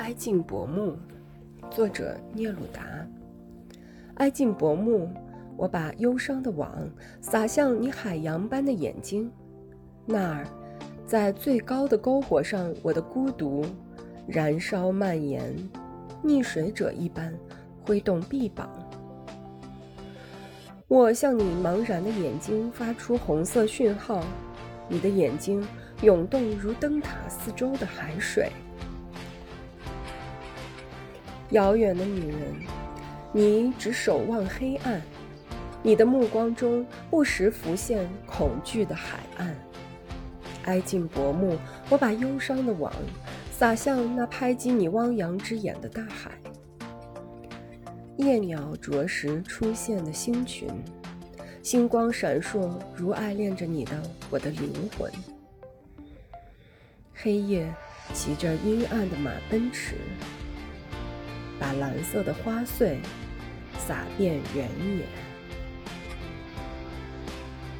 哀静薄暮，作者聂鲁达。哀静薄暮，我把忧伤的网撒向你海洋般的眼睛，那儿，在最高的篝火上，我的孤独燃烧蔓延，溺水者一般挥动臂膀。我向你茫然的眼睛发出红色讯号，你的眼睛涌动如灯塔四周的海水。遥远的女人，你只守望黑暗，你的目光中不时浮现恐惧的海岸。挨近薄暮，我把忧伤的网撒向那拍击你汪洋之眼的大海。夜鸟啄食出现的星群，星光闪烁，如爱恋着你的我的灵魂。黑夜骑着阴暗的马奔驰。把蓝色的花穗撒遍原野。